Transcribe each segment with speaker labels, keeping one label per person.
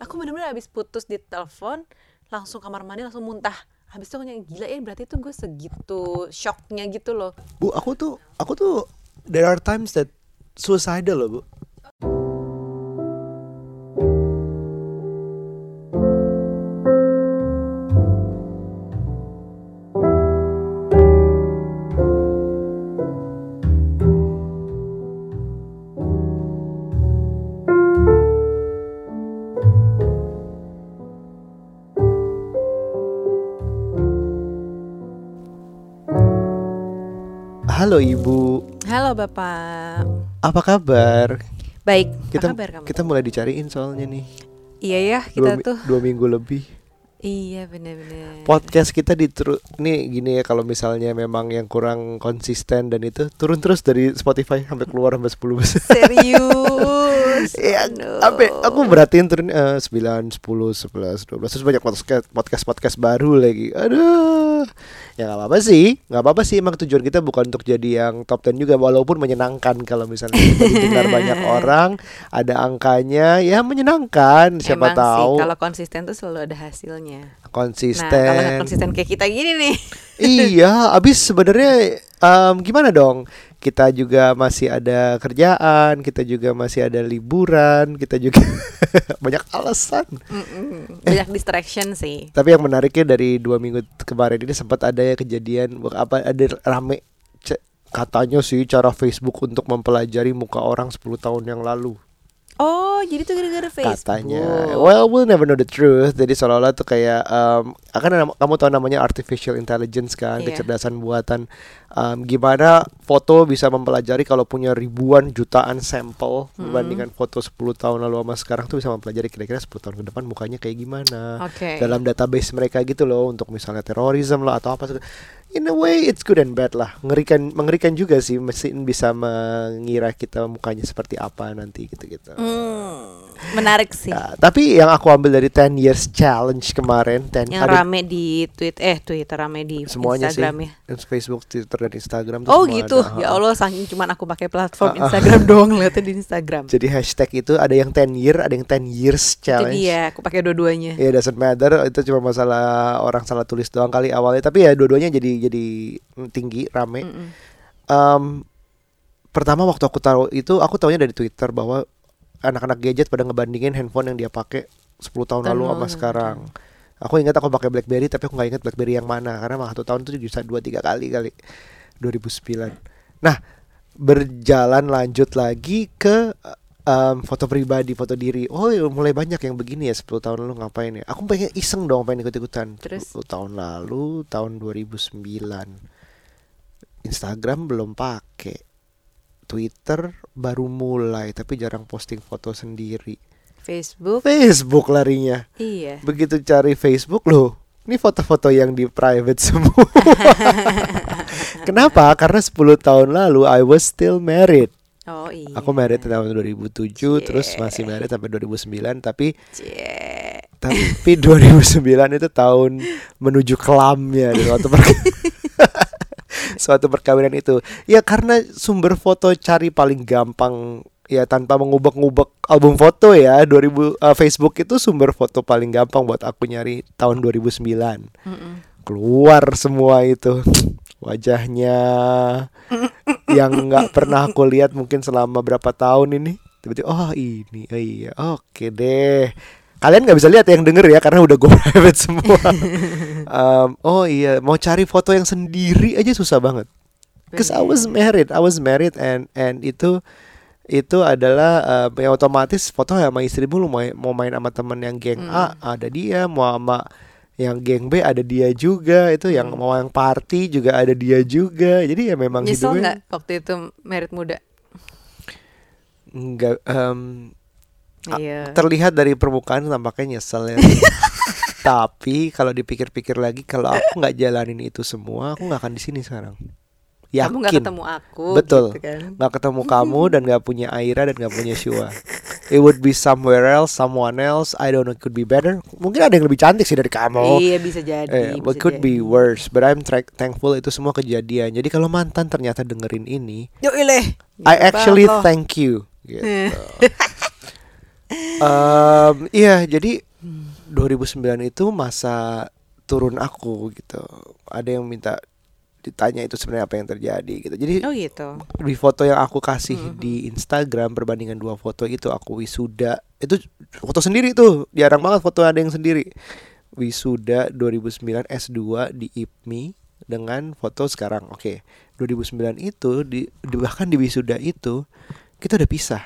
Speaker 1: aku bener-bener habis putus di telepon langsung kamar mandi langsung muntah habis itu nyanyi, gila ya berarti tuh gue segitu shocknya gitu loh
Speaker 2: Bu, aku tuh aku tuh there are times that suicidal loh, Bu. Halo Ibu,
Speaker 1: halo bapak
Speaker 2: apa kabar?
Speaker 1: baik
Speaker 2: Kita
Speaker 1: apa kabar kamu
Speaker 2: kita mulai dicariin soalnya nih.
Speaker 1: iya ya
Speaker 2: Dua,
Speaker 1: kita
Speaker 2: mi-
Speaker 1: tuh
Speaker 2: dua minggu lebih.
Speaker 1: iya bener-bener
Speaker 2: Podcast kita di nih gini ya kalau misalnya memang yang kurang konsisten dan itu turun terus dari Spotify sampai keluar sampai 10 besar.
Speaker 1: serius
Speaker 2: Ya,
Speaker 1: Aduh.
Speaker 2: sampai aku berhatiin turun eh, 9, 10, 11, 12 Terus banyak podcast podcast podcast baru lagi. Aduh. Ya nggak apa-apa sih, nggak apa-apa sih. Emang tujuan kita bukan untuk jadi yang top 10 juga, walaupun menyenangkan kalau misalnya kita didengar banyak orang, ada angkanya, ya menyenangkan. Siapa
Speaker 1: Emang
Speaker 2: tahu
Speaker 1: sih kalau konsisten tuh selalu ada hasilnya
Speaker 2: konsisten.
Speaker 1: nah kalau konsisten kayak kita gini nih
Speaker 2: iya, abis sebenarnya em, gimana dong? Kita juga masih ada kerjaan, kita juga masih ada liburan, kita juga banyak alasan.
Speaker 1: Mm-mm. banyak distraction sih
Speaker 2: Tapi yang menariknya dari dua minggu kemarin ini sempat ada ya kejadian apa ada rame katanya sih cara Facebook untuk mempelajari muka orang 10 tahun yang lalu
Speaker 1: oh jadi tuh gara-gara Facebook
Speaker 2: katanya. Well, we'll never know the truth. Jadi seolah-olah tuh kayak um, akan kamu tahu namanya artificial intelligence kan,
Speaker 1: Iya.
Speaker 2: kecerdasan buatan. Um, gimana foto bisa mempelajari kalau punya ribuan jutaan sampel
Speaker 1: Hmm.
Speaker 2: membandingkan foto 10 tahun lalu sama sekarang tuh bisa mempelajari kira-kira 10 tahun ke depan mukanya kayak gimana.
Speaker 1: Oke.
Speaker 2: Dalam database mereka gitu loh untuk misalnya terorisme lah atau apa In a way it's good and bad lah. Ngerikan mengerikan juga sih mesin bisa mengira kita mukanya seperti apa nanti gitu-gitu.
Speaker 1: Hmm, menarik sih
Speaker 2: Ya, tapi yang aku ambil dari 10 years challenge kemarin 10
Speaker 1: yang
Speaker 2: ada
Speaker 1: rame di tweet eh Twitter rame di
Speaker 2: semuanya
Speaker 1: Instagram
Speaker 2: sih
Speaker 1: ya
Speaker 2: Facebook, Twitter dan Instagram
Speaker 1: Oh gitu,
Speaker 2: ada.
Speaker 1: ya Allah saking cuman aku pakai platform
Speaker 2: Ah, ah.
Speaker 1: Instagram doang lihatnya di Instagram.
Speaker 2: Jadi hashtag itu ada yang 10 year, ada yang 10 years challenge.
Speaker 1: dia, aku pakai dua-duanya.
Speaker 2: Ya doesn't matter, itu cuma masalah orang salah tulis doang kali awalnya. Tapi ya dua-duanya jadi jadi tinggi, rame.
Speaker 1: Mm-mm.
Speaker 2: Em, pertama waktu aku taruh itu aku taunya dari Twitter bahwa anak-anak gadget pada ngebandingin handphone yang dia pakai 10 tahun lalu sama sekarang. Aku ingat aku pakai BlackBerry tapi aku nggak ingat BlackBerry yang mana karena mah satu tahun itu bisa dua tiga kali kali 2009. Nah berjalan lanjut lagi ke em, foto pribadi, foto diri. Oh ya, mulai banyak yang begini ya 10 tahun lalu ngapain ya? Aku pengen iseng dong pengen ikut-ikutan.
Speaker 1: Terus?
Speaker 2: 10 tahun lalu tahun 2009. Instagram belum pakai. Twitter baru mulai tapi jarang posting foto sendiri.
Speaker 1: Facebook,
Speaker 2: Facebook larinya.
Speaker 1: iya.
Speaker 2: Begitu cari Facebook loh. Ini foto-foto yang di private semua. Kenapa? Karena 10 tahun lalu I was still married.
Speaker 1: Oh iya.
Speaker 2: Aku married tahun 2007 terus
Speaker 1: Cie.
Speaker 2: masih married sampai 2009 tapi
Speaker 1: Cie.
Speaker 2: tapi 2009 itu tahun menuju kelamnya dan suatu perk- suatu perkawinan itu. Ya karena sumber foto cari paling gampang ya tanpa mengubek-ngubek album foto ya 2000 eh, Facebook itu sumber foto paling gampang buat aku nyari tahun 2009
Speaker 1: Mm-mm.
Speaker 2: keluar semua itu wajahnya yang nggak pernah aku lihat mungkin selama berapa tahun ini. Tiba-tiba oh ini oh iya oke deh. Kalian nggak bisa lihat yang denger ya karena udah gue private semua. Em, oh iya mau cari foto yang sendiri aja susah banget. Cause I was married, I was married and and itu itu adalah eh, ya otomatis foto sama istrimu lu mau mau main sama temen yang geng A ada dia, mau sama yang geng B ada dia juga, itu yang
Speaker 1: Hmm.
Speaker 2: mau yang party juga ada dia juga. Jadi ya memang
Speaker 1: Nyesel
Speaker 2: hidupnya
Speaker 1: nggak waktu itu merit muda?
Speaker 2: nggak Ah,
Speaker 1: Iya.
Speaker 2: terlihat dari permukaan tampaknya nyesel ya. Tapi kalau dipikir-pikir lagi kalau aku nggak jalanin itu semua, aku nggak akan di sini sekarang. Yakin.
Speaker 1: Kamu nggak ketemu aku.
Speaker 2: Betul.
Speaker 1: gitu kan.
Speaker 2: nggak ketemu kamu dan nggak punya Aira dan nggak punya Shua. It would be somewhere else, someone else. I don't know, it could be better. Mungkin ada yang lebih cantik sih dari kamu.
Speaker 1: Iya bisa jadi.
Speaker 2: Eh, but
Speaker 1: bisa
Speaker 2: could be
Speaker 1: jadi.
Speaker 2: worse. But I'm tra- thankful itu semua kejadian. Jadi kalau mantan ternyata dengerin ini,
Speaker 1: Yuk ileh.
Speaker 2: I actually thank you. Gitu. Em, iya, jadi 2009 itu masa turun aku gitu. Ada yang minta ditanya itu sebenarnya apa yang terjadi gitu. Jadi
Speaker 1: Oh gitu.
Speaker 2: di foto yang aku kasih di Instagram perbandingan dua foto itu aku wisuda itu foto sendiri tuh jarang banget foto ada yang sendiri wisuda 2009 S2 di IPMI dengan foto sekarang oke 2009 itu di, di- bahkan di wisuda itu kita udah pisah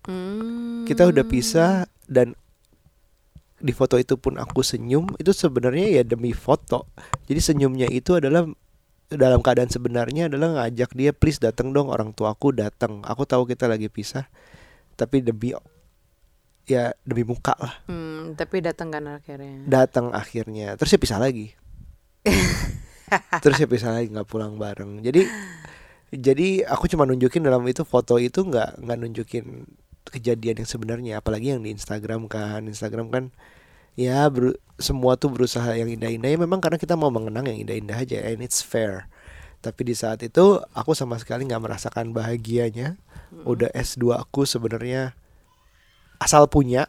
Speaker 1: Hmm.
Speaker 2: kita udah pisah dan di foto itu pun aku senyum itu sebenarnya ya demi foto jadi senyumnya itu adalah dalam keadaan sebenarnya adalah ngajak dia please datang dong orang tuaku datang. Aku tahu kita lagi pisah tapi demi ya demi muka lah.
Speaker 1: Hmm, tapi datang kan akhirnya.
Speaker 2: datang akhirnya terus ya pisah lagi. Terus ya pisah lagi nggak pulang bareng. Jadi jadi aku cuma nunjukin dalam itu foto itu nggak nggak nunjukin kejadian yang sebenarnya. Apalagi yang di Instagram kan Instagram kan ya beru- semua tuh berusaha yang indah-indah. Ya memang karena kita mau mengenang yang indah-indah aja and it's fair. Tapi di saat itu aku sama sekali nggak merasakan bahagianya. Udah S2 aku sebenarnya asal punya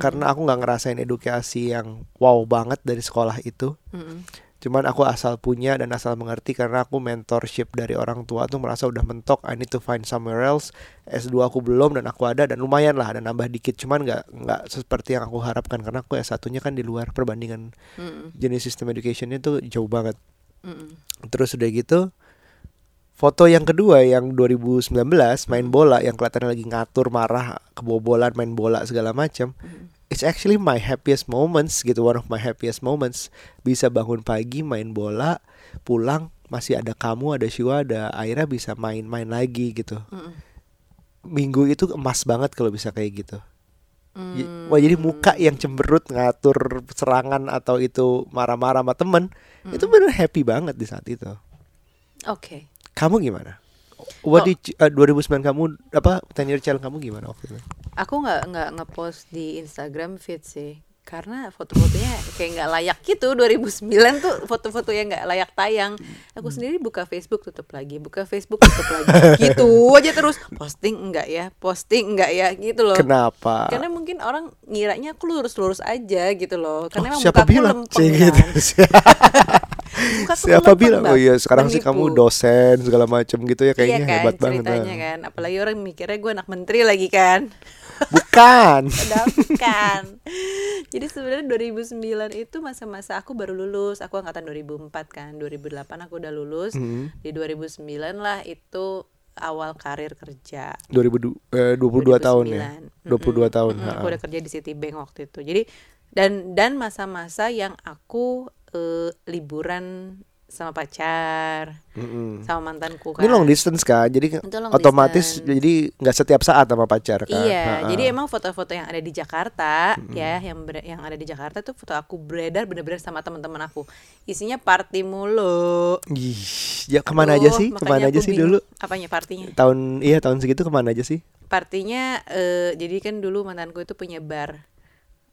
Speaker 2: karena aku nggak ngerasain edukasi yang wow banget dari sekolah itu.
Speaker 1: Mm-mm.
Speaker 2: Cuman aku asal punya dan asal mengerti karena aku mentorship dari orang tua tuh merasa udah mentok I need to find somewhere else. S2 aku belum dan aku ada dan lumayan lah dan nambah dikit. Cuman nggak nggak seperti yang aku harapkan karena aku S1 nya kan di luar perbandingan
Speaker 1: Mm-mm.
Speaker 2: jenis sistem educationnya tuh jauh banget.
Speaker 1: Mm-mm.
Speaker 2: terus udah gitu foto yang kedua yang 2019 main bola yang kelihatannya lagi ngatur marah kebobolan main bola segala macam it's actually my happiest moments gitu one of my happiest moments bisa bangun pagi main bola pulang masih ada kamu ada Shua ada Aira bisa main-main lagi gitu
Speaker 1: Mm-mm.
Speaker 2: minggu itu emas banget kalau bisa kayak gitu
Speaker 1: Hmm.
Speaker 2: Wah jadi muka yang cemberut ngatur serangan atau itu marah-marah sama temen itu bener happy banget di saat itu.
Speaker 1: Oke.
Speaker 2: Kamu gimana? What
Speaker 1: Oh.
Speaker 2: did you- uh, 2009 kamu apa 10 year challenge kamu gimana waktu itu?
Speaker 1: Aku nggak nggak ngepost di Instagram feed sih, karena foto-fotonya kayak nggak layak gitu. 2009 tuh foto-foto yang nggak layak tayang. Aku sendiri buka Facebook tutup lagi, buka Facebook tutup lagi, gitu aja terus. Posting enggak ya, posting enggak ya, gitu loh.
Speaker 2: Kenapa?
Speaker 1: Karena mungkin orang ngiranya aku lurus-lurus aja gitu loh. Karena
Speaker 2: Oh,
Speaker 1: emang
Speaker 2: siapa bilang? gitu.
Speaker 1: kan. Mukaku
Speaker 2: siapa bilang? Oh iya sekarang sih
Speaker 1: Penipu.
Speaker 2: kamu dosen segala macam gitu ya kayaknya
Speaker 1: iya kan,
Speaker 2: hebat banget.
Speaker 1: ceritanya kan. Apalagi orang mikirnya gue anak menteri lagi kan.
Speaker 2: Bukan.
Speaker 1: Bukan. Jadi sebenarnya 2009 itu masa-masa aku baru lulus. Aku angkatan 2004 kan. 2008 aku udah lulus.
Speaker 2: Hmm.
Speaker 1: Di 2009 lah itu awal karir kerja.
Speaker 2: 2022 eh, 22 tahun ya. 22
Speaker 1: Mm-mm.
Speaker 2: tahun.
Speaker 1: Mm-mm,
Speaker 2: ha.
Speaker 1: Aku udah kerja di Citibank waktu itu. Jadi dan dan masa-masa yang aku eh, liburan sama pacar,
Speaker 2: Mm-mm.
Speaker 1: sama mantanku kan.
Speaker 2: Ini long distance kan, jadi otomatis
Speaker 1: distance.
Speaker 2: jadi nggak setiap saat sama pacar kan.
Speaker 1: Iya,
Speaker 2: Ha-ha.
Speaker 1: jadi emang foto-foto yang ada di Jakarta ya, yang ber- yang ada di Jakarta tuh foto aku beredar bener-bener sama teman-teman aku. Isinya party mulu.
Speaker 2: Ih, ya ke mana aja
Speaker 1: Aduh,
Speaker 2: sih?
Speaker 1: makanya
Speaker 2: Ke mana
Speaker 1: aja
Speaker 2: sih dulu?
Speaker 1: Apanya partinya?
Speaker 2: Tahun iya tahun segitu ke mana aja sih?
Speaker 1: Partinya eh, jadi kan dulu mantanku itu punya bar.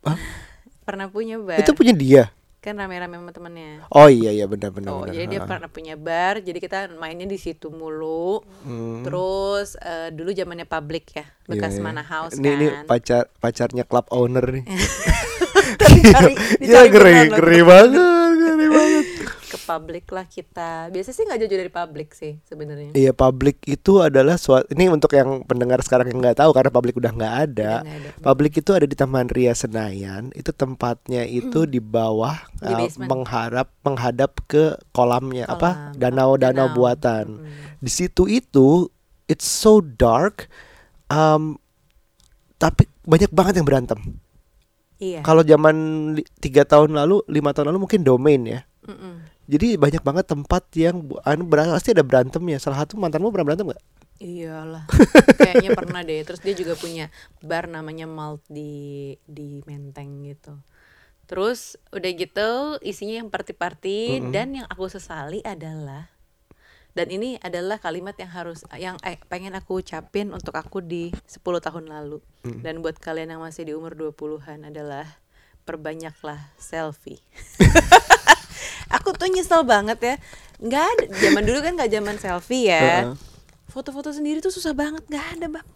Speaker 2: Hah?
Speaker 1: Pernah punya bar.
Speaker 2: Itu punya dia.
Speaker 1: Kan rame-rame sama temennya.
Speaker 2: Oh iya iya benar benar
Speaker 1: Oh,
Speaker 2: benar.
Speaker 1: jadi dia pernah punya bar, jadi kita mainnya di situ mulu.
Speaker 2: Hmm.
Speaker 1: Terus eh, dulu zamannya public ya, bekas
Speaker 2: Iya, iya.
Speaker 1: mana house
Speaker 2: Ini ini
Speaker 1: kan.
Speaker 2: pacar pacarnya club owner nih. Iya
Speaker 1: loh.
Speaker 2: ngeri banget, ngeri banget.
Speaker 1: Publik lah kita. Biasanya sih nggak jauh dari publik sih sebenarnya.
Speaker 2: Iya publik itu adalah suatu ini untuk yang pendengar sekarang yang nggak tahu karena publik udah nggak ada. Publik itu ada di Taman Ria Senayan. Itu tempatnya itu di bawah
Speaker 1: Di
Speaker 2: uh, mengharap menghadap ke kolamnya apa
Speaker 1: Kolam.
Speaker 2: danau-danau
Speaker 1: Danau.
Speaker 2: buatan.
Speaker 1: Mm.
Speaker 2: Di situ itu it's so dark. Um, tapi banyak banget yang berantem.
Speaker 1: Iya.
Speaker 2: Kalau zaman tiga tahun lalu, lima tahun lalu mungkin domain ya. Jadi banyak banget tempat yang anu pasti ada berantemnya. Salah satu mantanmu pernah berantem nggak?
Speaker 1: Iyalah. Kayaknya pernah deh. Terus dia juga punya bar namanya Malt di di Menteng gitu. Terus udah gitu isinya yang party-party
Speaker 2: Mm-mm.
Speaker 1: dan yang aku sesali adalah dan ini adalah kalimat yang harus yang eh, pengen aku ucapin untuk aku di 10 tahun lalu.
Speaker 2: Mm.
Speaker 1: Dan buat kalian yang masih di umur 20-an adalah perbanyaklah selfie. aku tuh nyesel banget ya. Nggak ada zaman dulu kan nggak zaman selfie ya. Foto-foto sendiri tuh susah banget, nggak ada bang.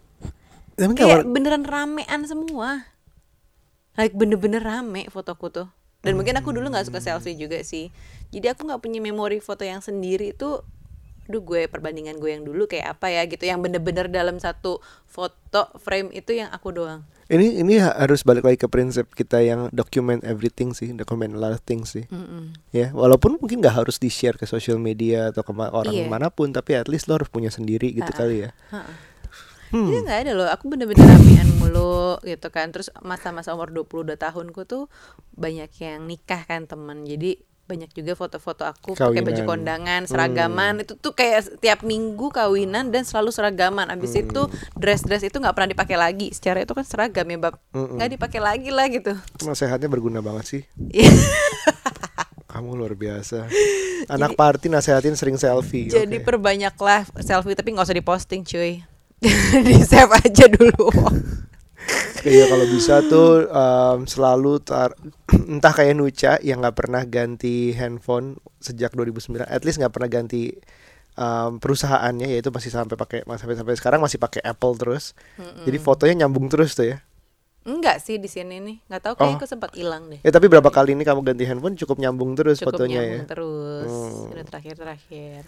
Speaker 2: Emang
Speaker 1: Kayak beneran ramean semua. like bener-bener rame fotoku tuh dan mungkin aku dulu nggak suka selfie juga sih jadi aku nggak punya memori foto yang sendiri itu aduh gue perbandingan gue yang dulu kayak apa ya gitu yang bener-bener dalam satu foto frame itu yang aku doang
Speaker 2: Ini ini ha- harus balik lagi ke prinsip kita yang document everything sih, document a lot of things sih.
Speaker 1: Mm-mm.
Speaker 2: Ya, walaupun mungkin nggak harus di-share ke social media atau ke orang
Speaker 1: Iya.
Speaker 2: mana pun, tapi at least lo harus punya sendiri gitu
Speaker 1: Ha-ha.
Speaker 2: kali ya. Hmm.
Speaker 1: Jadi nggak ada loh, aku bener-bener ramean mulu gitu kan Terus masa-masa umur 22 tahunku tuh banyak yang nikah kan temen Jadi banyak juga foto-foto aku pakai baju kondangan, seragaman Itu tuh kayak tiap minggu kawinan dan selalu seragaman Abis itu dress-dress itu nggak pernah dipakai lagi Secara itu kan seragam ya bab nggak dipakai lagi lah gitu
Speaker 2: Nasehatnya berguna banget sih.
Speaker 1: Iya.
Speaker 2: Kamu luar biasa. Anak party nasehatin sering selfie.
Speaker 1: Jadi
Speaker 2: oke.
Speaker 1: perbanyaklah selfie tapi nggak usah diposting cuy Di save aja dulu
Speaker 2: Iya kalau bisa tuh um, selalu tar entah kayak Nucha yang nggak pernah ganti handphone sejak 2009, at least nggak pernah ganti um, perusahaannya yaitu masih sampai pakai sampai sampai sekarang masih pakai Apple terus. Jadi fotonya nyambung terus tuh ya.
Speaker 1: Enggak sih di sini nih nggak tahu
Speaker 2: Oh.
Speaker 1: kayaknya aku sempat hilang deh
Speaker 2: Ya tapi berapa kali ini kamu ganti handphone cukup nyambung terus
Speaker 1: cukup
Speaker 2: fotonya
Speaker 1: nyambung
Speaker 2: ya.
Speaker 1: terus
Speaker 2: Hmm.
Speaker 1: Udah terakhir terakhir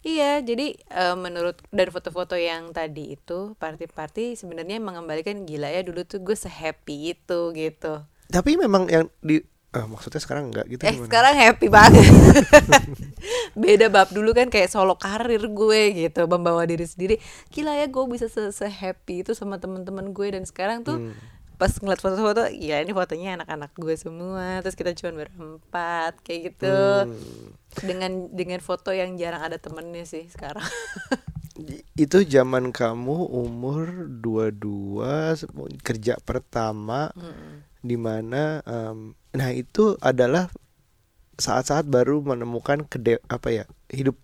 Speaker 1: iya jadi eh, menurut dari foto-foto yang tadi itu party-party sebenarnya mengembalikan gila ya dulu tuh gue sehappy itu gitu
Speaker 2: Tapi memang yang di ah, maksudnya sekarang enggak gitu
Speaker 1: eh
Speaker 2: gimana?
Speaker 1: sekarang happy banget beda bab dulu kan kayak solo karir gue gitu membawa diri sendiri gila ya gue bisa se, happy itu sama teman-teman gue dan sekarang tuh
Speaker 2: Hmm.
Speaker 1: Pas ngeliat foto-foto ya ini fotonya anak-anak gue semua. Terus kita cuma berempat kayak gitu.
Speaker 2: Hmm.
Speaker 1: dengan dengan foto yang jarang ada temennya sih sekarang.
Speaker 2: Itu zaman kamu umur 22 se- kerja pertama di mana em, nah itu adalah saat-saat baru menemukan kede apa ya hidup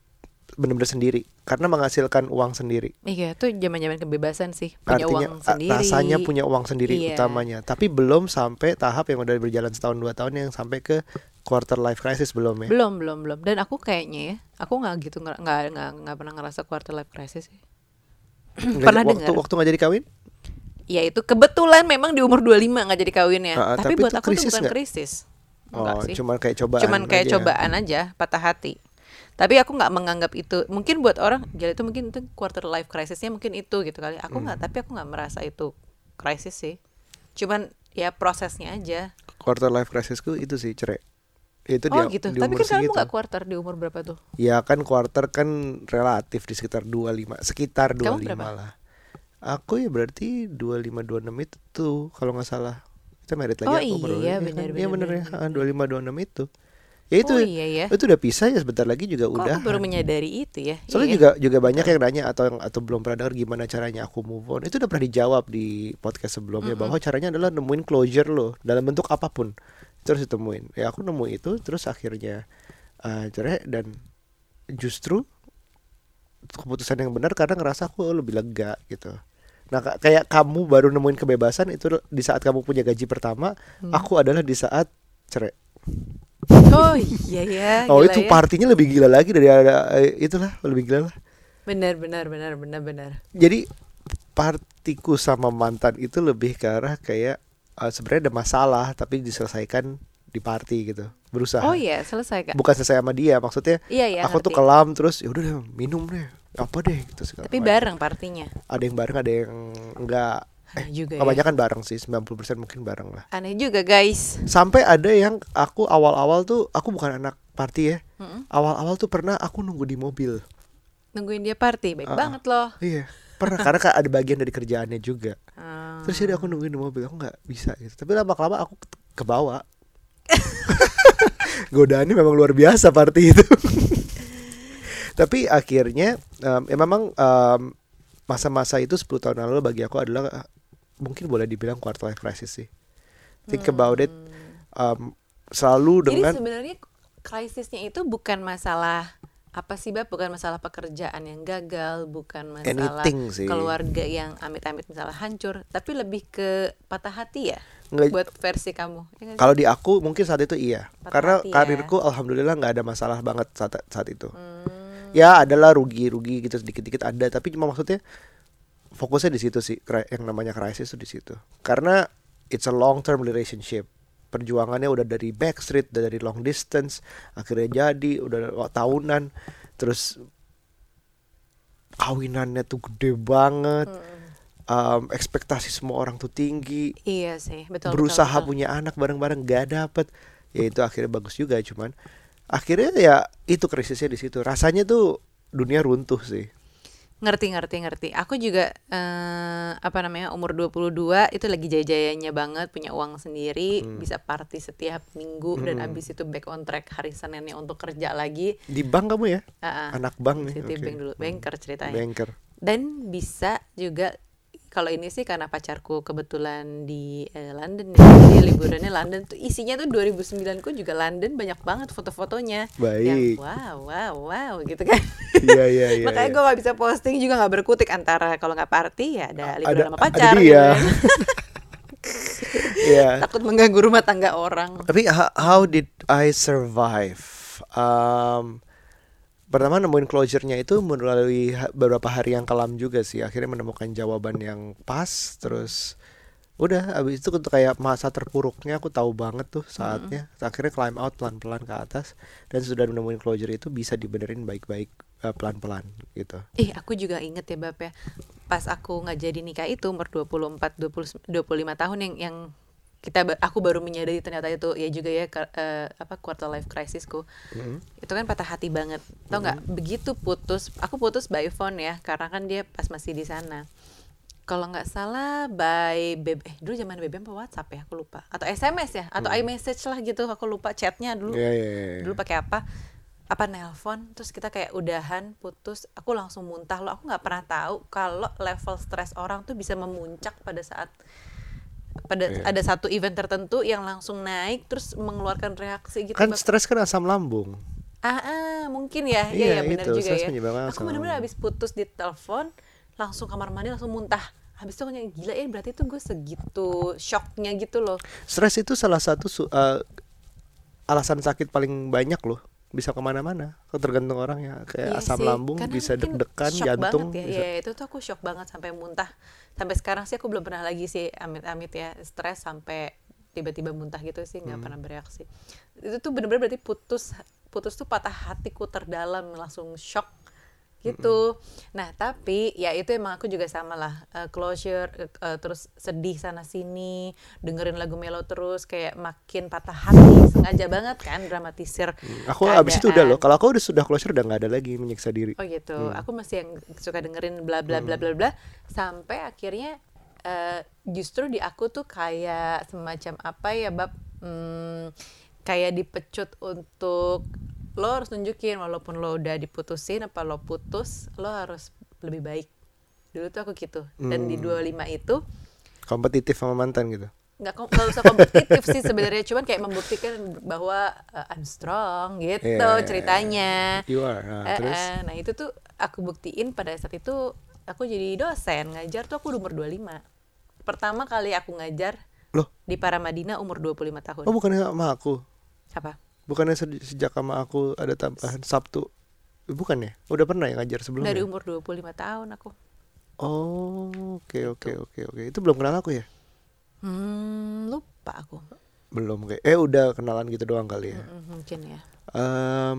Speaker 2: benar-benar sendiri karena menghasilkan uang sendiri.
Speaker 1: Iya tuh zaman-zaman kebebasan sih punya
Speaker 2: artinya
Speaker 1: uang sendiri.
Speaker 2: rasanya punya uang sendiri
Speaker 1: Iya.
Speaker 2: utamanya. Tapi belum sampai tahap yang udah berjalan setahun dua tahun yang sampai ke quarter life crisis belum ya?
Speaker 1: Belum belum belum. Dan aku kayaknya ya aku nggak gitu nggak nggak nggak pernah ngerasa quarter life crisis sih. Pernah
Speaker 2: waktu
Speaker 1: dengar.
Speaker 2: waktu nggak jadi kawin?
Speaker 1: Ya itu kebetulan memang di umur 25 nggak jadi kawinnya
Speaker 2: Ah, ah,
Speaker 1: tapi,
Speaker 2: tapi
Speaker 1: buat
Speaker 2: itu
Speaker 1: aku tuh bukan
Speaker 2: nggak?
Speaker 1: krisis.
Speaker 2: Oh
Speaker 1: sih.
Speaker 2: cuman kayak cobaan
Speaker 1: cuman kayak
Speaker 2: aja.
Speaker 1: cobaan aja patah hati tapi aku nggak menganggap itu mungkin buat orang jadi itu mungkin itu quarter life crisisnya mungkin itu gitu kali aku
Speaker 2: Hmm.
Speaker 1: nggak tapi aku nggak merasa itu krisis sih cuman ya prosesnya aja
Speaker 2: quarter life crisisku itu sih cerai itu
Speaker 1: oh
Speaker 2: di,
Speaker 1: gitu
Speaker 2: di
Speaker 1: tapi kan kamu nggak quarter di umur berapa tuh
Speaker 2: Ya kan quarter kan relatif di sekitar 25, sekitar 25
Speaker 1: Kamu berapa?
Speaker 2: lah. Aku ya berarti 25 26 itu tuh kalau nggak salah. Kita merit lagi
Speaker 1: Oh
Speaker 2: aku baru-
Speaker 1: iya,
Speaker 2: kan?
Speaker 1: benar,
Speaker 2: Iya
Speaker 1: benar,
Speaker 2: bener ya,
Speaker 1: benar,
Speaker 2: ah, 25 26 itu. Ya itu
Speaker 1: oh iya ya
Speaker 2: itu udah pisah ya sebentar lagi juga
Speaker 1: Kok
Speaker 2: udah.
Speaker 1: aku baru menyadari itu ya
Speaker 2: Soalnya
Speaker 1: Iya.
Speaker 2: juga juga banyak yang nanya atau yang atau belum pernah dengar gimana caranya aku move on. Itu udah pernah dijawab di podcast sebelumnya bahwa caranya adalah nemuin closure lo dalam bentuk apa pun. Terus ditemuin. Ya aku nemu itu terus akhirnya eh, cerai dan justru keputusan yang benar karena ngerasa aku lebih lega gitu. Nah ka- kayak kamu baru nemuin kebebasan itu di saat kamu punya gaji pertama, aku adalah di saat cerai.
Speaker 1: Oh iya ya
Speaker 2: oh itu
Speaker 1: ya.
Speaker 2: partinya lebih gila lagi dari ada eh, itulah lebih gila lah.
Speaker 1: benar benar benar benar benar
Speaker 2: jadi partiku sama mantan itu lebih ke arah kayak eh, sebenarnya ada masalah tapi diselesaikan di party gitu berusaha
Speaker 1: oh iya selesai kak
Speaker 2: bukan selesai sama dia maksudnya
Speaker 1: iya iya
Speaker 2: aku tuh
Speaker 1: ngerti.
Speaker 2: kelam terus ya udah minum deh apa deh gitu segala
Speaker 1: tapi bareng partinya
Speaker 2: ada yang bareng ada yang enggak
Speaker 1: aneh juga ya.
Speaker 2: kebanyakan bareng sih 90% mungkin bareng lah.
Speaker 1: Aneh juga guys.
Speaker 2: Sampai ada yang aku awal-awal tuh aku bukan anak party ya.
Speaker 1: Mm-mm.
Speaker 2: awal-awal tuh pernah aku nunggu di mobil.
Speaker 1: Nungguin dia party baik
Speaker 2: Ah.
Speaker 1: banget loh.
Speaker 2: Iya pernah karena kan ada bagian dari kerjaannya juga.
Speaker 1: Ah.
Speaker 2: terus jadi aku nungguin di mobil aku nggak bisa gitu. Tapi lama lama aku ke- kebawa godaannya memang luar biasa party itu. Tapi akhirnya em, ya memang em, masa-masa itu 10 tahun lalu bagi aku adalah eh, mungkin boleh dibilang quarter life crisis sih. Think about it em, selalu
Speaker 1: Hmm. Jadi
Speaker 2: dengan
Speaker 1: sebenarnya krisisnya itu bukan masalah apa sih bab bukan masalah pekerjaan yang gagal bukan masalah
Speaker 2: Anything sih.
Speaker 1: keluarga yang amit-amit misalnya hancur tapi lebih ke patah hati ya
Speaker 2: Nggak-
Speaker 1: buat versi kamu. Ya
Speaker 2: kalau di aku mungkin saat itu iya.
Speaker 1: Patah
Speaker 2: karena
Speaker 1: hati ya.
Speaker 2: karirku alhamdulillah nggak ada masalah banget saat saat itu.
Speaker 1: Hmm,
Speaker 2: ya adalah rugi-rugi gitu sedikit-dikit ada tapi cuma maksudnya fokusnya di situ sih yang namanya krisis tuh di situ. Karena it's a long term relationship. Perjuangannya udah dari backstreet udah dari long distance akhirnya jadi udah tahunan. Terus kawinannya tuh gede banget. Um, ekspektasi semua orang tuh tinggi.
Speaker 1: Iya sih, betul.
Speaker 2: berusaha
Speaker 1: betul, betul.
Speaker 2: punya anak bareng-bareng gak dapet. Ya itu akhirnya bagus juga cuman. Akhirnya ya itu krisisnya di situ. Rasanya tuh dunia runtuh sih
Speaker 1: Ngerti, ngerti, ngerti. Aku juga eh, apa namanya umur 22 itu lagi jaya-jayanya banget, punya uang sendiri,
Speaker 2: Hmm.
Speaker 1: bisa party setiap minggu dan abis itu back on track hari Seninnya untuk kerja lagi.
Speaker 2: di bank kamu ya
Speaker 1: Ah, ah.
Speaker 2: anak bank nih
Speaker 1: Citibank
Speaker 2: oke.
Speaker 1: dulu, banker ceritanya.
Speaker 2: banker
Speaker 1: Dan bisa juga kalau ini sih karena pacarku kebetulan di eh, London ya, jadi liburannya London tuh isinya tuh 2009 ku juga London banyak banget foto-fotonya.
Speaker 2: Baik.
Speaker 1: Yang wow, wow, wow gitu kan.
Speaker 2: iya iya iya
Speaker 1: Makanya
Speaker 2: iya.
Speaker 1: gue gak bisa posting juga gak berkutik antara kalau nggak party ya ada liburan
Speaker 2: ada
Speaker 1: sama
Speaker 2: ada
Speaker 1: pacar
Speaker 2: dia
Speaker 1: gitu kan.
Speaker 2: Iya.
Speaker 1: Takut mengganggu rumah tangga orang.
Speaker 2: Tapi how, how did I survive? Um, pertama nemuin closure-nya itu melalui beberapa hari yang kelam juga sih. Akhirnya menemukan jawaban yang pas. Terus udah abis itu untuk kayak masa terpuruknya aku tahu banget tuh saatnya. Akhirnya climb out pelan-pelan ke atas dan sudah menemuin closure itu bisa dibenerin baik-baik eh, pelan-pelan gitu.
Speaker 1: Ih, aku juga inget ya Bab ya. Pas aku nggak jadi nikah itu umur 24 20 25 tahun yang yang kita aku baru menyadari ternyata itu ya juga ya ke- eh, apa quarter life crisisku.
Speaker 2: Mhm.
Speaker 1: Itu kan patah hati banget. Tau nggak? Begitu putus, aku putus by phone ya karena kan dia pas masih di sana. Kalau nggak salah by BB eh dulu zaman BBM apa WhatsApp ya aku lupa atau SMS ya atau iMessage lah gitu aku lupa chatnya dulu
Speaker 2: Iya iya iya.
Speaker 1: dulu pakai apa apa nelpon terus kita kayak udahan putus aku langsung muntah loh aku nggak pernah tahu kalau level stres orang tuh bisa memuncak pada saat pada
Speaker 2: Iya.
Speaker 1: ada satu event tertentu yang langsung naik terus mengeluarkan reaksi gitu
Speaker 2: Kan stres kan asam lambung.
Speaker 1: ah, ah, mungkin ya
Speaker 2: Iya,
Speaker 1: iya ya benar
Speaker 2: itu,
Speaker 1: juga ya aku benar-benar habis putus di telepon langsung kamar mandi langsung muntah habis itu kayak gila ya berarti tuh gue segitu shocknya gitu loh
Speaker 2: Stres itu salah satu eh, alasan sakit paling banyak loh. Bisa ke mana-mana. Tergantung orang ya. Kayak
Speaker 1: Iya
Speaker 2: asam
Speaker 1: sih,
Speaker 2: lambung,
Speaker 1: karena
Speaker 2: bisa deg-degan, jantung.
Speaker 1: ya.
Speaker 2: bisa-
Speaker 1: Iya, itu tuh aku shock banget sampai muntah. Sampai sekarang sih aku belum pernah lagi sih amit-amit ya stres sampai tiba-tiba muntah gitu sih
Speaker 2: Hmm.
Speaker 1: nggak pernah bereaksi. Itu tuh bener-bener berarti putus putus tuh patah hatiku terdalam langsung shock gitu. Nah, tapi ya itu emang aku juga sama lah eh, closure eh, eh, terus sedih sana sini, dengerin lagu melo terus kayak makin patah hati, sengaja banget kan dramatisir.
Speaker 2: Aku abis itu udah
Speaker 1: keadaan.
Speaker 2: loh. Kalau aku udah sudah closure udah nggak ada lagi menyiksa diri.
Speaker 1: Oh gitu. Aku masih yang suka dengerin bla bla bla bla bla sampai akhirnya eh, justru di aku tuh kayak semacam apa ya bab hmm, kayak dipecut untuk lo harus nunjukin walaupun lo udah diputusin apa lo putus lo harus lebih baik. Dulu tuh aku gitu. Dan di 25 itu
Speaker 2: Kompetitif sama mantan gitu.
Speaker 1: nggak kom- nggak usah kompetitif sih sebenarnya cuman kayak membuktikan bahwa uh, I'm strong gitu
Speaker 2: Iya.
Speaker 1: ceritanya
Speaker 2: You are. Nah,
Speaker 1: Eh,
Speaker 2: terus
Speaker 1: eh, nah itu tuh aku buktiin pada saat itu aku jadi dosen ngajar tuh aku umur 25 pertama kali aku ngajar
Speaker 2: loh,
Speaker 1: di Paramadina umur 25 tahun
Speaker 2: oh bukannya sama aku?
Speaker 1: apa
Speaker 2: Bukannya se- sejak sama aku ada tambahan Sabtu? Bukan ya? Udah pernah ya ngajar sebelumnya?
Speaker 1: dari umur 25 tahun aku
Speaker 2: Oh, oke oke oke oke. Itu belum kenal aku ya?
Speaker 1: hmm, lupa aku
Speaker 2: Belum kayak. Eh udah kenalan gitu doang kali ya.
Speaker 1: Mm, mungkin ya
Speaker 2: Em,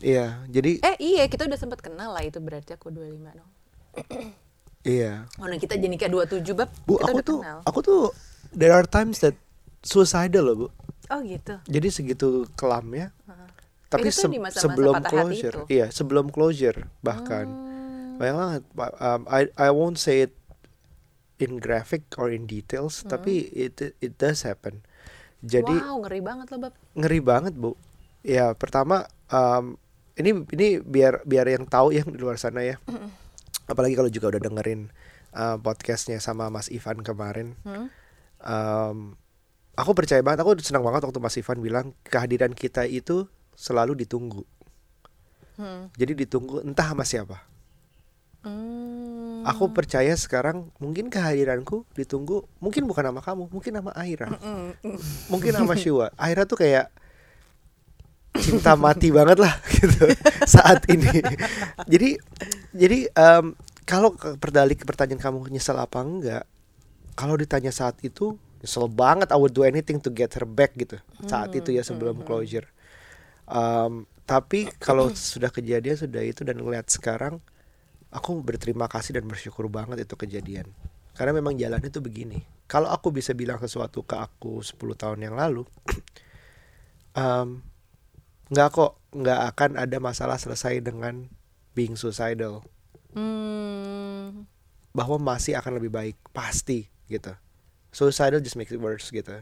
Speaker 2: iya, jadi
Speaker 1: eh iya kita udah sempat kenal lah itu berarti aku 25 dong
Speaker 2: iya.
Speaker 1: Oh, nah kita jadi kayak 27 bab
Speaker 2: Bu,
Speaker 1: kita
Speaker 2: aku
Speaker 1: udah
Speaker 2: tuh
Speaker 1: kenal.
Speaker 2: aku tuh there are times that suicidal loh, Bu.
Speaker 1: Oh gitu.
Speaker 2: Jadi segitu kelamnya. Tapi
Speaker 1: Itu
Speaker 2: se-
Speaker 1: di masa-masa
Speaker 2: sebelum closure,
Speaker 1: itu?
Speaker 2: iya, sebelum closure bahkan.
Speaker 1: Hmm.
Speaker 2: Banyak banget. Um, I I won't say it in graphic or in details, tapi it it does happen. Jadi
Speaker 1: wow, ngeri banget loh, Bab.
Speaker 2: ngeri banget bu ya pertama um, ini ini biar biar yang tahu yang di luar sana ya apalagi kalau juga udah dengerin uh, podcastnya sama Mas Ivan kemarin
Speaker 1: Hmm?
Speaker 2: um, aku percaya banget aku senang banget waktu Mas Ivan bilang kehadiran kita itu selalu ditunggu
Speaker 1: Hmm.
Speaker 2: jadi ditunggu entah sama siapa
Speaker 1: Hmm.
Speaker 2: aku percaya sekarang mungkin kehadiranku ditunggu mungkin bukan sama kamu mungkin sama Aira
Speaker 1: Mm, mm.
Speaker 2: mungkin sama Shua Aira tuh kayak cinta mati banget lah gitu saat ini jadi jadi em, kalau berdalik ke pertanyaan kamu nyesel apa enggak kalau ditanya saat itu nyesel banget I would do anything to get her back gitu saat itu ya sebelum closure. Um, tapi kalau sudah kejadian sudah itu dan ngeliat sekarang aku berterima kasih dan bersyukur banget itu kejadian. Karena memang jalannya tuh begini. Kalau aku bisa bilang sesuatu ke aku 10 tahun yang lalu um, nggak kok nggak akan ada masalah selesai dengan being suicidal.
Speaker 1: Hmm.
Speaker 2: bahwa masih akan lebih baik pasti gitu suicidal just makes it worse gitu.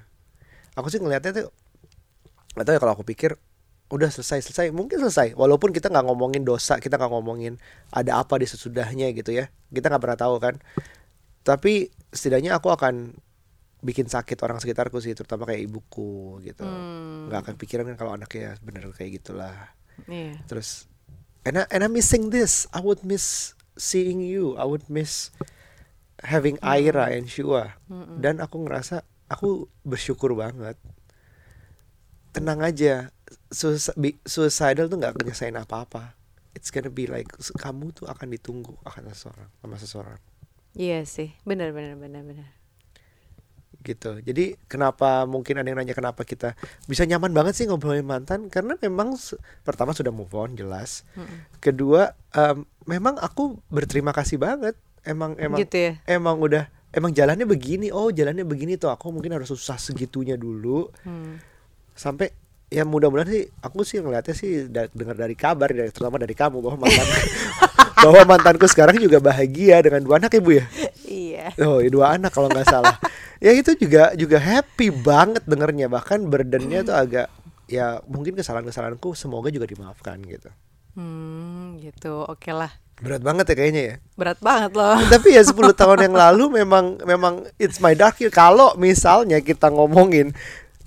Speaker 2: Aku sih ngelihatnya tuh atau ya kalau aku pikir udah selesai selesai mungkin selesai. Walaupun kita nggak ngomongin dosa kita nggak ngomongin ada apa di sesudahnya gitu ya. Kita nggak pernah tahu kan. Tapi setidaknya aku akan bikin sakit orang sekitarku sih terutama kayak ibuku gitu.
Speaker 1: Hmm.
Speaker 2: nggak akan pikiran kan kalau anaknya bener kayak gitulah.
Speaker 1: Iya.
Speaker 2: terus and I, and I'm missing this. I would miss seeing you. I would miss having Aira and Shua
Speaker 1: Mm-mm.
Speaker 2: dan aku ngerasa aku bersyukur banget. Tenang aja Sus- suicidal tuh nggak nyesain apa-apa. It's gonna be like kamu tuh akan ditunggu akan seseorang sama seseorang.
Speaker 1: Iya sih, benar benar benar benar.
Speaker 2: gitu. Jadi kenapa mungkin ada yang nanya kenapa kita bisa nyaman banget sih ngobrolin mantan? Karena memang pertama sudah move on jelas.
Speaker 1: Mm-mm.
Speaker 2: kedua em, memang aku berterima kasih banget emang emang
Speaker 1: Gitu ya.
Speaker 2: emang udah emang jalannya begini oh jalannya begini tuh aku mungkin harus susah segitunya dulu
Speaker 1: Hmm.
Speaker 2: sampai ya mudah-mudahan sih aku sih ngeliatnya sih da- dengar dari kabar dari terutama dari kamu bahwa mantan bahwa mantanku sekarang juga bahagia dengan dua anak ibu ya
Speaker 1: Iya.
Speaker 2: oh ya dua anak kalau nggak salah ya itu juga juga happy banget dengernya bahkan burdennya tuh agak ya mungkin kesalahan-kesalahanku semoga juga dimaafkan gitu
Speaker 1: Hmm, gitu. Oke lah.
Speaker 2: Berat banget ya kayaknya ya
Speaker 1: Berat banget loh.
Speaker 2: tapi ya 10 tahun yang lalu memang memang it's my dark year kalau misalnya kita ngomongin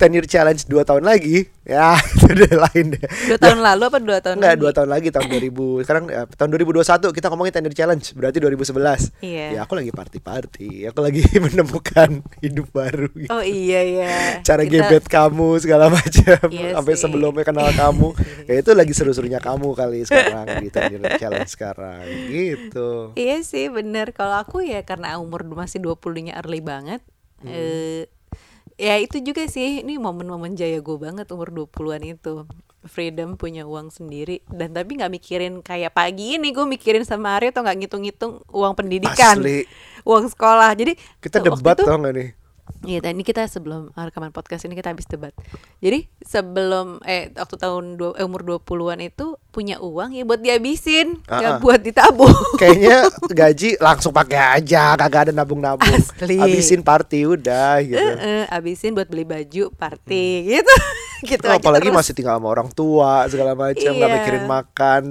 Speaker 2: 10 year challenge 2 tahun lagi ya itu udah lain deh
Speaker 1: Dua tahun lalu apa dua tahun
Speaker 2: Enggak,
Speaker 1: lagi?
Speaker 2: dua tahun lagi tahun 2000 sekarang eh, tahun 2021 kita ngomongin 10 year challenge berarti 2011
Speaker 1: Iya.
Speaker 2: ya aku lagi party-party aku lagi menemukan hidup baru gitu.
Speaker 1: Oh iya iya.
Speaker 2: cara
Speaker 1: Kita-
Speaker 2: gebet kamu segala macam
Speaker 1: Iya
Speaker 2: sampai
Speaker 1: sih.
Speaker 2: sebelumnya kenal kamu ya itu lagi seru-serunya kamu kali sekarang di 10 year challenge sekarang gitu
Speaker 1: Iya sih bener Kalau aku ya karena umur masih 20-nya early banget
Speaker 2: Hmm.
Speaker 1: eh, Ya itu juga sih. Ini momen-momen jaya gue banget umur 20-an itu. Freedom punya uang sendiri. Dan tapi nggak mikirin kayak pagi ini Gue mikirin sama Arya atau nggak ngitung-ngitung uang pendidikan
Speaker 2: Asli.
Speaker 1: Uang sekolah. Jadi
Speaker 2: kita debat
Speaker 1: itu-
Speaker 2: tau gak nih
Speaker 1: Iya, tadi ini kita sebelum rekaman podcast ini kita habis debat. Jadi sebelum eh waktu tahun dua, eh, umur 20-an itu punya uang ya buat dihabisin, nggak
Speaker 2: ah.
Speaker 1: buat ditabung.
Speaker 2: kayaknya gaji langsung pakai aja kagak ada nabung-nabung
Speaker 1: Asli.
Speaker 2: habisin party udah gitu
Speaker 1: Eh, eh, habisin buat beli baju party gitu. gitu
Speaker 2: Oh, apalagi
Speaker 1: terus.
Speaker 2: masih tinggal sama orang tua segala macam nggak
Speaker 1: Iya.
Speaker 2: mikirin makan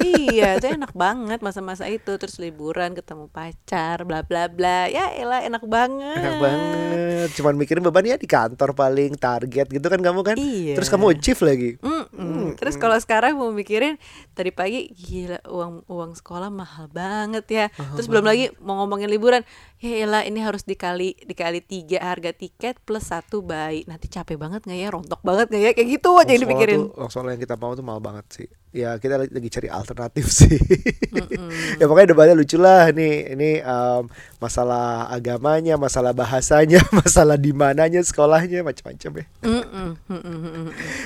Speaker 1: iya, itu enak banget masa-masa itu terus liburan ketemu pacar bla bla bla. Ya elah enak banget.
Speaker 2: enak banget cuman mikirin beban ya di kantor paling target gitu kan kamu kan
Speaker 1: Iya.
Speaker 2: terus kamu achieve lagi
Speaker 1: Mm-mm. Terus kalau sekarang mau mikirin tadi pagi gila uang uang sekolah mahal banget ya. Terus belum lagi mau ngomongin liburan, ya elah ini harus dikali dikali tiga harga tiket plus satu bayi. Nanti capek banget nggak ya, rontok banget nggak ya, kayak gitu aja yang dipikirin.
Speaker 2: tuh- uang sekolah yang kita mau tuh mahal banget sih ya kita lagi, cari alternatif sih ya pokoknya debatnya lucu lah nih ini em, masalah agamanya masalah bahasanya masalah di mananya sekolahnya macam-macam ya
Speaker 1: mm-mm.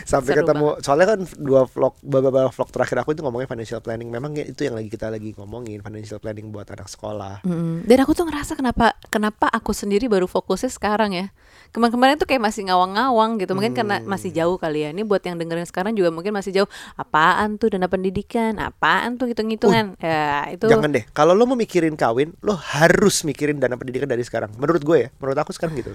Speaker 2: sampai
Speaker 1: Seru
Speaker 2: ketemu soalnya kan dua vlog beberapa vlog terakhir aku itu ngomongin financial planning memang ya itu yang lagi kita lagi ngomongin financial planning buat anak sekolah.
Speaker 1: Dan aku tuh ngerasa kenapa kenapa aku sendiri baru fokusnya sekarang ya. Kemarin-kemarin tuh kayak masih ngawang-ngawang gitu. Mungkin karena masih jauh kali ya. Ini buat yang dengerin sekarang juga mungkin masih jauh. Apaan tuh dana pendidikan? Apaan tuh hitung-hitungan? Ya, itu
Speaker 2: jangan deh. Kalau lo mau mikirin kawin lo harus mikirin dana pendidikan dari sekarang. Menurut gue ya menurut aku sekarang gitu.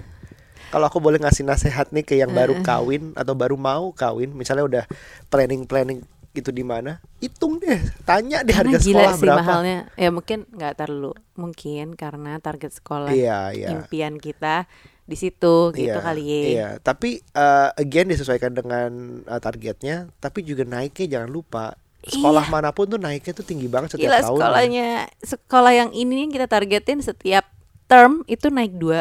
Speaker 2: Kalau aku boleh ngasih nasihat nih ke yang baru kawin atau baru mau kawin misalnya udah planning planning itu di mana hitung deh. Tanya deh
Speaker 1: karena
Speaker 2: harga
Speaker 1: gila
Speaker 2: sekolah
Speaker 1: sih
Speaker 2: berapa.
Speaker 1: mahalnya. Ya mungkin nggak terlalu mungkin karena target sekolah
Speaker 2: iya iya.
Speaker 1: impian kita di situ gitu
Speaker 2: Iya,
Speaker 1: kali ya.
Speaker 2: Iya, tapi uh, again disesuaikan dengan uh, targetnya, tapi juga naiknya jangan lupa. Sekolah mana pun tuh naiknya tuh tinggi banget setiap
Speaker 1: Gila
Speaker 2: tahun.
Speaker 1: sekolahnya sekolah yang ini yang kita targetin setiap term itu naik 2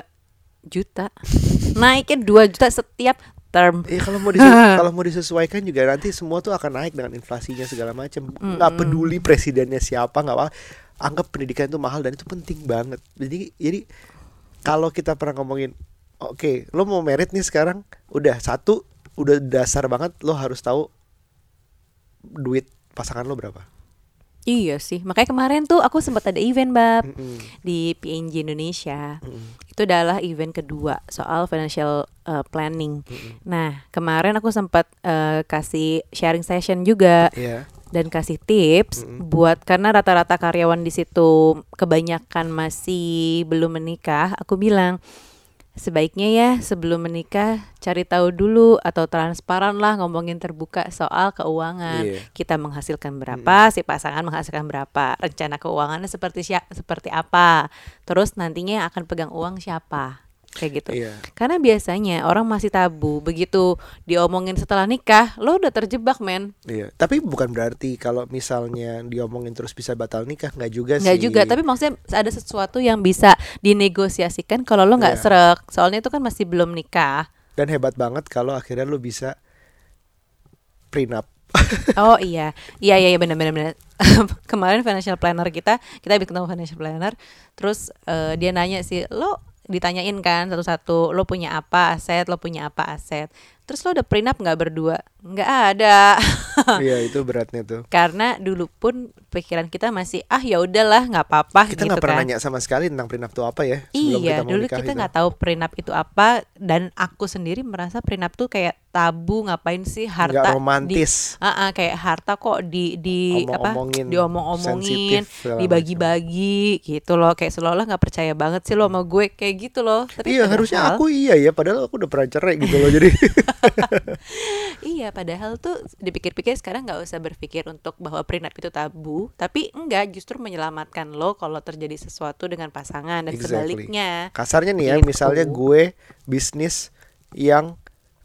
Speaker 1: juta. Naiknya 2 juta setiap term.
Speaker 2: Iya kalau mau kalau mau disesuaikan juga nanti semua tuh akan naik dengan inflasinya segala macam. Nggak peduli presidennya siapa nggak apa. Anggap pendidikan itu mahal dan itu penting banget. Jadi jadi kalau kita pernah ngomongin oke lo mau merit nih sekarang udah satu udah dasar banget lo harus tahu duit pasangan lo berapa
Speaker 1: Iya sih, makanya kemarin tuh aku sempat ada event bab
Speaker 2: Mm-mm.
Speaker 1: di PNG Indonesia.
Speaker 2: Mm-mm.
Speaker 1: Itu adalah event kedua soal financial uh, planning.
Speaker 2: Mm-mm.
Speaker 1: Nah kemarin aku sempat uh, kasih sharing session juga
Speaker 2: Iya.
Speaker 1: dan kasih tips
Speaker 2: Mm-mm.
Speaker 1: buat karena rata-rata karyawan di situ kebanyakan masih belum menikah. Aku bilang sebaiknya ya sebelum menikah cari tahu dulu atau transparan lah ngomongin terbuka soal keuangan.
Speaker 2: Iya.
Speaker 1: Kita menghasilkan berapa, si pasangan menghasilkan berapa, rencana keuangannya seperti sia- seperti apa. Terus nantinya yang akan pegang uang siapa. Kayak gitu.
Speaker 2: Iya.
Speaker 1: Karena biasanya orang masih tabu, begitu diomongin setelah nikah, lo udah terjebak, men.
Speaker 2: Iya, tapi bukan berarti kalau misalnya diomongin terus bisa batal nikah nggak juga sih.
Speaker 1: Nggak juga, tapi maksudnya ada sesuatu yang bisa dinegosiasikan kalau lo nggak
Speaker 2: Iya.
Speaker 1: serak. Soalnya itu kan masih belum nikah.
Speaker 2: dan hebat banget kalau akhirnya lu bisa prenup.
Speaker 1: Oh iya, iya iya iya, benar benar. Kemarin financial planner kita, kita habis ketemu financial planner, terus eh, dia nanya sih, lo ditanyain kan satu-satu, lo punya apa aset, lo punya apa aset. Terus lo udah prenup nggak berdua? Nggak ada.
Speaker 2: Iya, itu beratnya tuh.
Speaker 1: Karena dulu pun pikiran kita masih ah ya udahlah nggak apa-apa
Speaker 2: Kita
Speaker 1: gitu
Speaker 2: nggak pernah
Speaker 1: kan.
Speaker 2: nanya sama sekali tentang prenup itu apa ya
Speaker 1: Iya,
Speaker 2: kita
Speaker 1: dulu kita
Speaker 2: itu.
Speaker 1: nggak tahu prenup itu apa dan aku sendiri merasa prenup tuh kayak tabu ngapain sih harta
Speaker 2: Nggak
Speaker 1: di
Speaker 2: romantis.
Speaker 1: Ah, ah, kayak harta kok di di apa
Speaker 2: Omong-omongin,
Speaker 1: diomong-omongin, dibagi-bagi gitu loh kayak seolah-olah nggak percaya banget sih lo sama gue kayak gitu loh. Tapi
Speaker 2: Iya, harusnya aku iya ya, padahal aku udah pernah cerai gitu loh. Jadi
Speaker 1: Iya, padahal tuh dipikir-pikir sekarang nggak usah berpikir untuk bahwa prenup itu tabu, tapi enggak justru menyelamatkan lo kalau terjadi sesuatu dengan pasangan dan
Speaker 2: Exactly.
Speaker 1: sebaliknya.
Speaker 2: kasarnya nih ya,
Speaker 1: Gitu.
Speaker 2: misalnya gue bisnis yang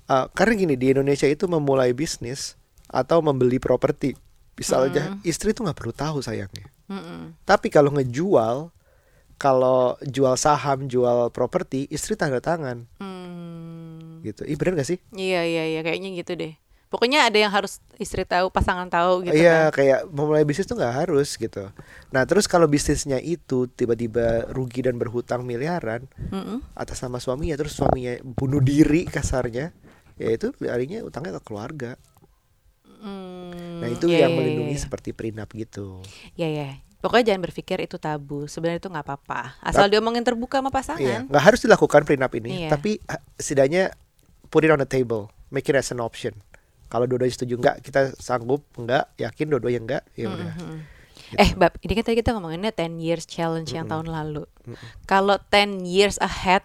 Speaker 2: uh, karena gini di Indonesia itu memulai bisnis atau membeli properti, misalnya istri tuh nggak perlu tahu sayangnya.
Speaker 1: Mm-mm.
Speaker 2: Tapi kalau ngejual, kalau jual saham, jual properti, istri tanda tangan
Speaker 1: Hmm,
Speaker 2: gitu. Ih bener gak sih?
Speaker 1: iya iya iya kayaknya gitu deh. Pokoknya ada yang harus istri tahu, pasangan tahu gitu
Speaker 2: Iya
Speaker 1: kan.
Speaker 2: kayak memulai bisnis tuh nggak harus gitu. Nah terus kalau bisnisnya itu tiba-tiba rugi dan berhutang miliaran
Speaker 1: Mm-mm.
Speaker 2: atas nama suaminya, terus suaminya bunuh diri kasarnya, ya itu larinya utangnya ke keluarga.
Speaker 1: Hmm,
Speaker 2: Nah itu
Speaker 1: iya,
Speaker 2: yang
Speaker 1: iya,
Speaker 2: melindungi
Speaker 1: iya.
Speaker 2: seperti prenup gitu.
Speaker 1: Iya ya. Pokoknya jangan berpikir itu tabu. Sebenarnya itu nggak apa-apa. Asal diomongin terbuka sama
Speaker 2: Iya,
Speaker 1: pasangan.
Speaker 2: nggak harus dilakukan prenup ini,
Speaker 1: Iya.
Speaker 2: tapi ah, setidaknya put it on the table, make it as an option. Kalau dua-duanya setuju nggak, kita sanggup nggak, yakin dua-duanya nggak, ya udah.
Speaker 1: Mhm. Eh, Bab, ini kan tadi kita ngomonginnya 10 years challenge yang tahun lalu. Kalau 10 years ahead,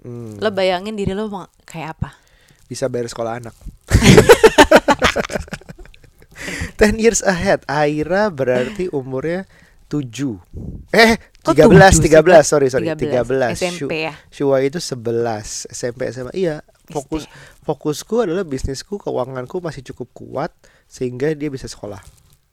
Speaker 2: Hmm,
Speaker 1: lo bayangin diri lo mau kayak apa?
Speaker 2: bisa bayar sekolah anak. 10 years ahead, Aira berarti umurnya 7 Eh,
Speaker 1: Kok
Speaker 2: 13,
Speaker 1: 7 sih,
Speaker 2: 13,
Speaker 1: Bab?
Speaker 2: sorry, sorry,
Speaker 1: 13,
Speaker 2: 13.
Speaker 1: SMP ya?
Speaker 2: Shua itu 11, SMP, SMA. Iya, fokus fokusku adalah bisnisku, keuanganku masih cukup kuat sehingga dia bisa sekolah.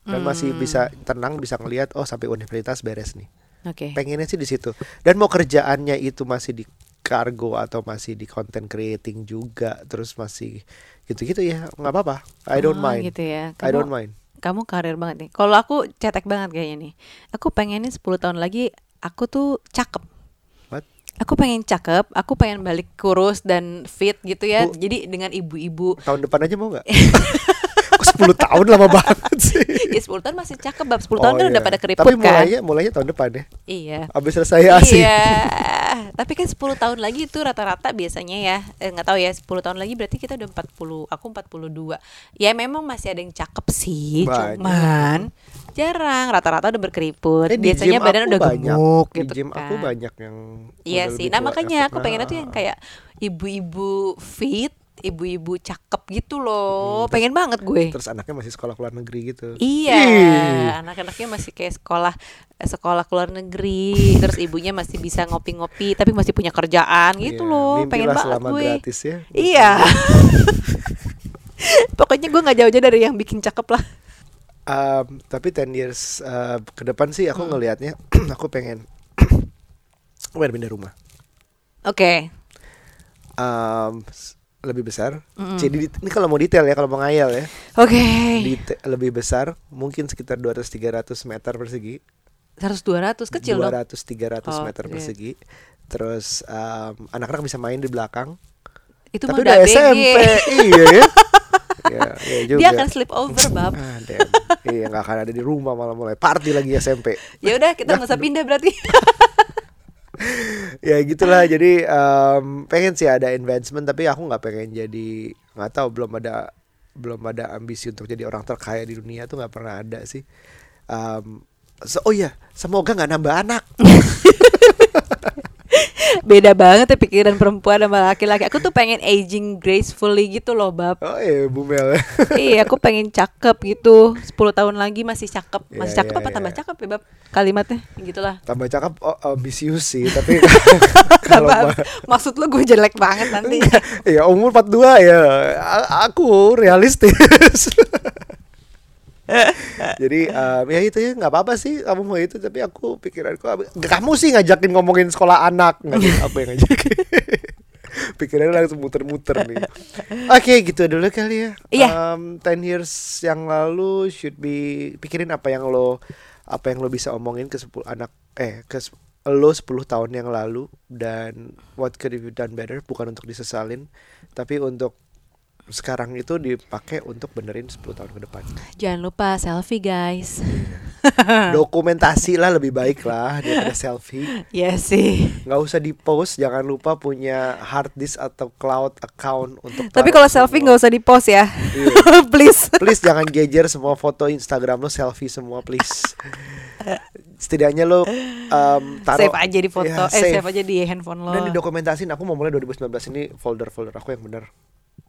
Speaker 2: Dan masih
Speaker 1: Hmm.
Speaker 2: bisa tenang, bisa ngelihat oh sampai universitas beres nih.
Speaker 1: Oke.
Speaker 2: Pengennya sih di situ. Dan mau kerjaannya itu masih di kargo atau masih di content creating juga, terus masih gitu-gitu ya, nggak apa-apa. I don't
Speaker 1: Oh,
Speaker 2: mind.
Speaker 1: gitu ya.
Speaker 2: I don't
Speaker 1: Kamu-
Speaker 2: mind.
Speaker 1: Kamu karir banget nih. Kalau aku cetek banget kayaknya nih. Aku pengennya 10 tahun lagi aku tuh cakep. Aku pengen cakep, aku pengen balik kurus dan fit gitu ya.
Speaker 2: Bu-
Speaker 1: Jadi dengan ibu-ibu
Speaker 2: Tahun depan aja mau nggak? Kok 10 tahun lama banget sih?
Speaker 1: ya 10 tahun masih cakep, Bab. 10 tahun
Speaker 2: Oh,
Speaker 1: kan
Speaker 2: iya.
Speaker 1: udah pada keriput
Speaker 2: Tapi
Speaker 1: kan.
Speaker 2: mulainya mulainya tahun depan ya.
Speaker 1: Iya.
Speaker 2: Abis selesai asing.
Speaker 1: Iya. Tapi kan 10 tahun lagi itu rata-rata biasanya ya. Eh nggak tahu ya, 10 tahun lagi berarti kita udah 40. Aku 42. Ya memang masih ada yang cakep sih,
Speaker 2: Banyak.
Speaker 1: cuman jarang rata-rata udah berkeriput.
Speaker 2: Eh, di
Speaker 1: biasanya badan udah
Speaker 2: banyak.
Speaker 1: gemuk
Speaker 2: Di
Speaker 1: gitu
Speaker 2: gym
Speaker 1: kan.
Speaker 2: aku banyak yang
Speaker 1: Iya sih.
Speaker 2: lebih
Speaker 1: Nah, makanya aku pengennya tuh yang kayak ibu-ibu fit, ibu-ibu cakep gitu loh.
Speaker 2: Hmm,
Speaker 1: Pengen banget gue.
Speaker 2: terus anaknya masih sekolah luar negeri gitu.
Speaker 1: Iya,
Speaker 2: Ih.
Speaker 1: anak-anaknya masih kayak sekolah sekolah ke luar negeri, terus ibunya masih bisa ngopi-ngopi, tapi masih punya kerjaan gitu
Speaker 2: Iya,
Speaker 1: loh. Pengen banget
Speaker 2: selama
Speaker 1: gue.
Speaker 2: gratis ya.
Speaker 1: Iya. Pokoknya gue nggak jauh-jauh dari yang bikin cakep lah.
Speaker 2: Um, tapi 10 years uh, ke depan sih aku
Speaker 1: Hmm.
Speaker 2: ngelihatnya aku pengen aku pengen pindah rumah.
Speaker 1: Oke.
Speaker 2: Um, s- lebih besar.
Speaker 1: Mm-mm.
Speaker 2: Jadi di- ini kalau mau detail ya, kalau mau ngayal ya.
Speaker 1: Oke.
Speaker 2: Dite- lebih besar, mungkin sekitar 200 300 meter persegi.
Speaker 1: 100 200 kecil dong.
Speaker 2: 200 300
Speaker 1: Oh,
Speaker 2: meter
Speaker 1: iya.
Speaker 2: persegi. Terus em, anak-anak bisa main di belakang.
Speaker 1: Itu
Speaker 2: Tapi udah. SMP, iya ya. Iya, iya juga.
Speaker 1: Dia akan sleep over, Bab.
Speaker 2: Ah, damn. iya nggak akan ada di rumah malah mulai party lagi SMP.
Speaker 1: Ya udah, kita nggak usah pindah berarti.
Speaker 2: ya gitulah. Jadi em, pengen sih ada advancement tapi aku nggak pengen jadi nggak tahu belum ada belum ada ambisi untuk jadi orang terkaya di dunia tuh nggak pernah ada sih. Em, so- oh ya semoga nggak nambah anak
Speaker 1: Beda banget ya pikiran perempuan sama laki-laki. Aku tuh pengen aging gracefully gitu loh, Bab.
Speaker 2: oh iya Bu Mel
Speaker 1: iya, aku pengen cakep gitu. 10 tahun lagi masih cakep. Masih
Speaker 2: Iya,
Speaker 1: cakep
Speaker 2: iya,
Speaker 1: apa tambah
Speaker 2: iya.
Speaker 1: cakep ya, Bab? Kalimatnya gitulah.
Speaker 2: tambah cakep oh, ambisius sih tapi kalau ma-
Speaker 1: maksud lu gue jelek banget nanti.
Speaker 2: ya umur 42 ya aku realistis jadi em, ya itu ya nggak apa-apa sih kamu mau itu tapi aku pikiranku kamu sih ngajakin ngomongin sekolah anak nggak aku yang ngajakin? Pikirannya langsung muter-muter nih. Oke gitu dulu kali ya.
Speaker 1: Iya.
Speaker 2: Em, 10 years yang lalu should be pikirin apa yang lo apa yang lo bisa omongin ke 10 anak eh ke lo 10 tahun yang lalu dan what could you done better? Bukan untuk disesalin tapi untuk sekarang itu dipakai untuk benerin 10 tahun ke depan.
Speaker 1: Jangan lupa selfie, guys.
Speaker 2: Dokumentasi lah lebih baik lah daripada selfie.
Speaker 1: ya sih.
Speaker 2: Nggak usah di post, jangan lupa punya hard disk atau cloud account untuk
Speaker 1: Tapi kalau selfie nggak usah di post ya.
Speaker 2: Iya.
Speaker 1: Please.
Speaker 2: Please jangan gejer semua foto Instagram lo selfie semua please. Setidaknya lo um, taruh
Speaker 1: save aja di foto,
Speaker 2: Ya,
Speaker 1: eh save aja di handphone lo.
Speaker 2: Dan didokumentasin aku mau mulai 2019 ini folder-folder aku yang benar.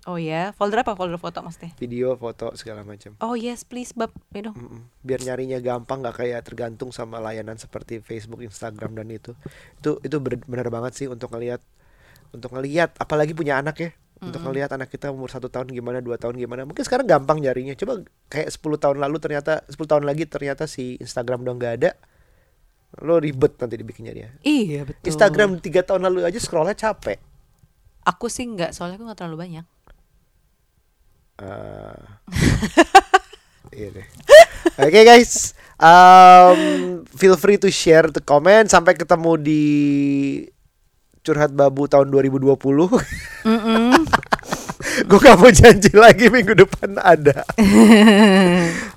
Speaker 1: Oh ya, folder apa? Folder foto maksudnya?
Speaker 2: Video, foto segala macam.
Speaker 1: Oh yes, please, bab, dong.
Speaker 2: Mm-mm. Biar nyarinya gampang nggak kayak tergantung sama layanan seperti Facebook, Instagram dan itu. Itu itu benar banget sih untuk ngelihat untuk ngelihat apalagi punya anak ya. Untuk ngelihat anak kita umur satu tahun gimana, dua tahun gimana. Mungkin sekarang gampang nyarinya. Coba kayak 10 tahun lalu ternyata 10 tahun lagi ternyata si Instagram udah nggak ada. Lo ribet nanti dibikinnya dia.
Speaker 1: Iya betul.
Speaker 2: Instagram tiga tahun lalu aja scrollnya capek.
Speaker 1: Aku sih nggak, soalnya aku nggak terlalu banyak.
Speaker 2: Eh, iya deh. Oke guys, um, feel free to share, to comment. Sampai ketemu di curhat babu tahun 2020. Gue gak mau janji lagi minggu depan ada.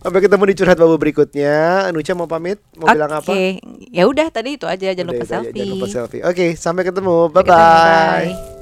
Speaker 2: Sampai ketemu di curhat babu berikutnya. Anucha mau pamit? Mau bilang apa?
Speaker 1: Oke, ya udah tadi itu aja, jangan
Speaker 2: Udah
Speaker 1: lupa
Speaker 2: aja,
Speaker 1: selfie.
Speaker 2: Jangan lupa selfie. Oke, sampai ketemu.
Speaker 1: Sampai
Speaker 2: Bye
Speaker 1: ketemu,
Speaker 2: bye.
Speaker 1: bye.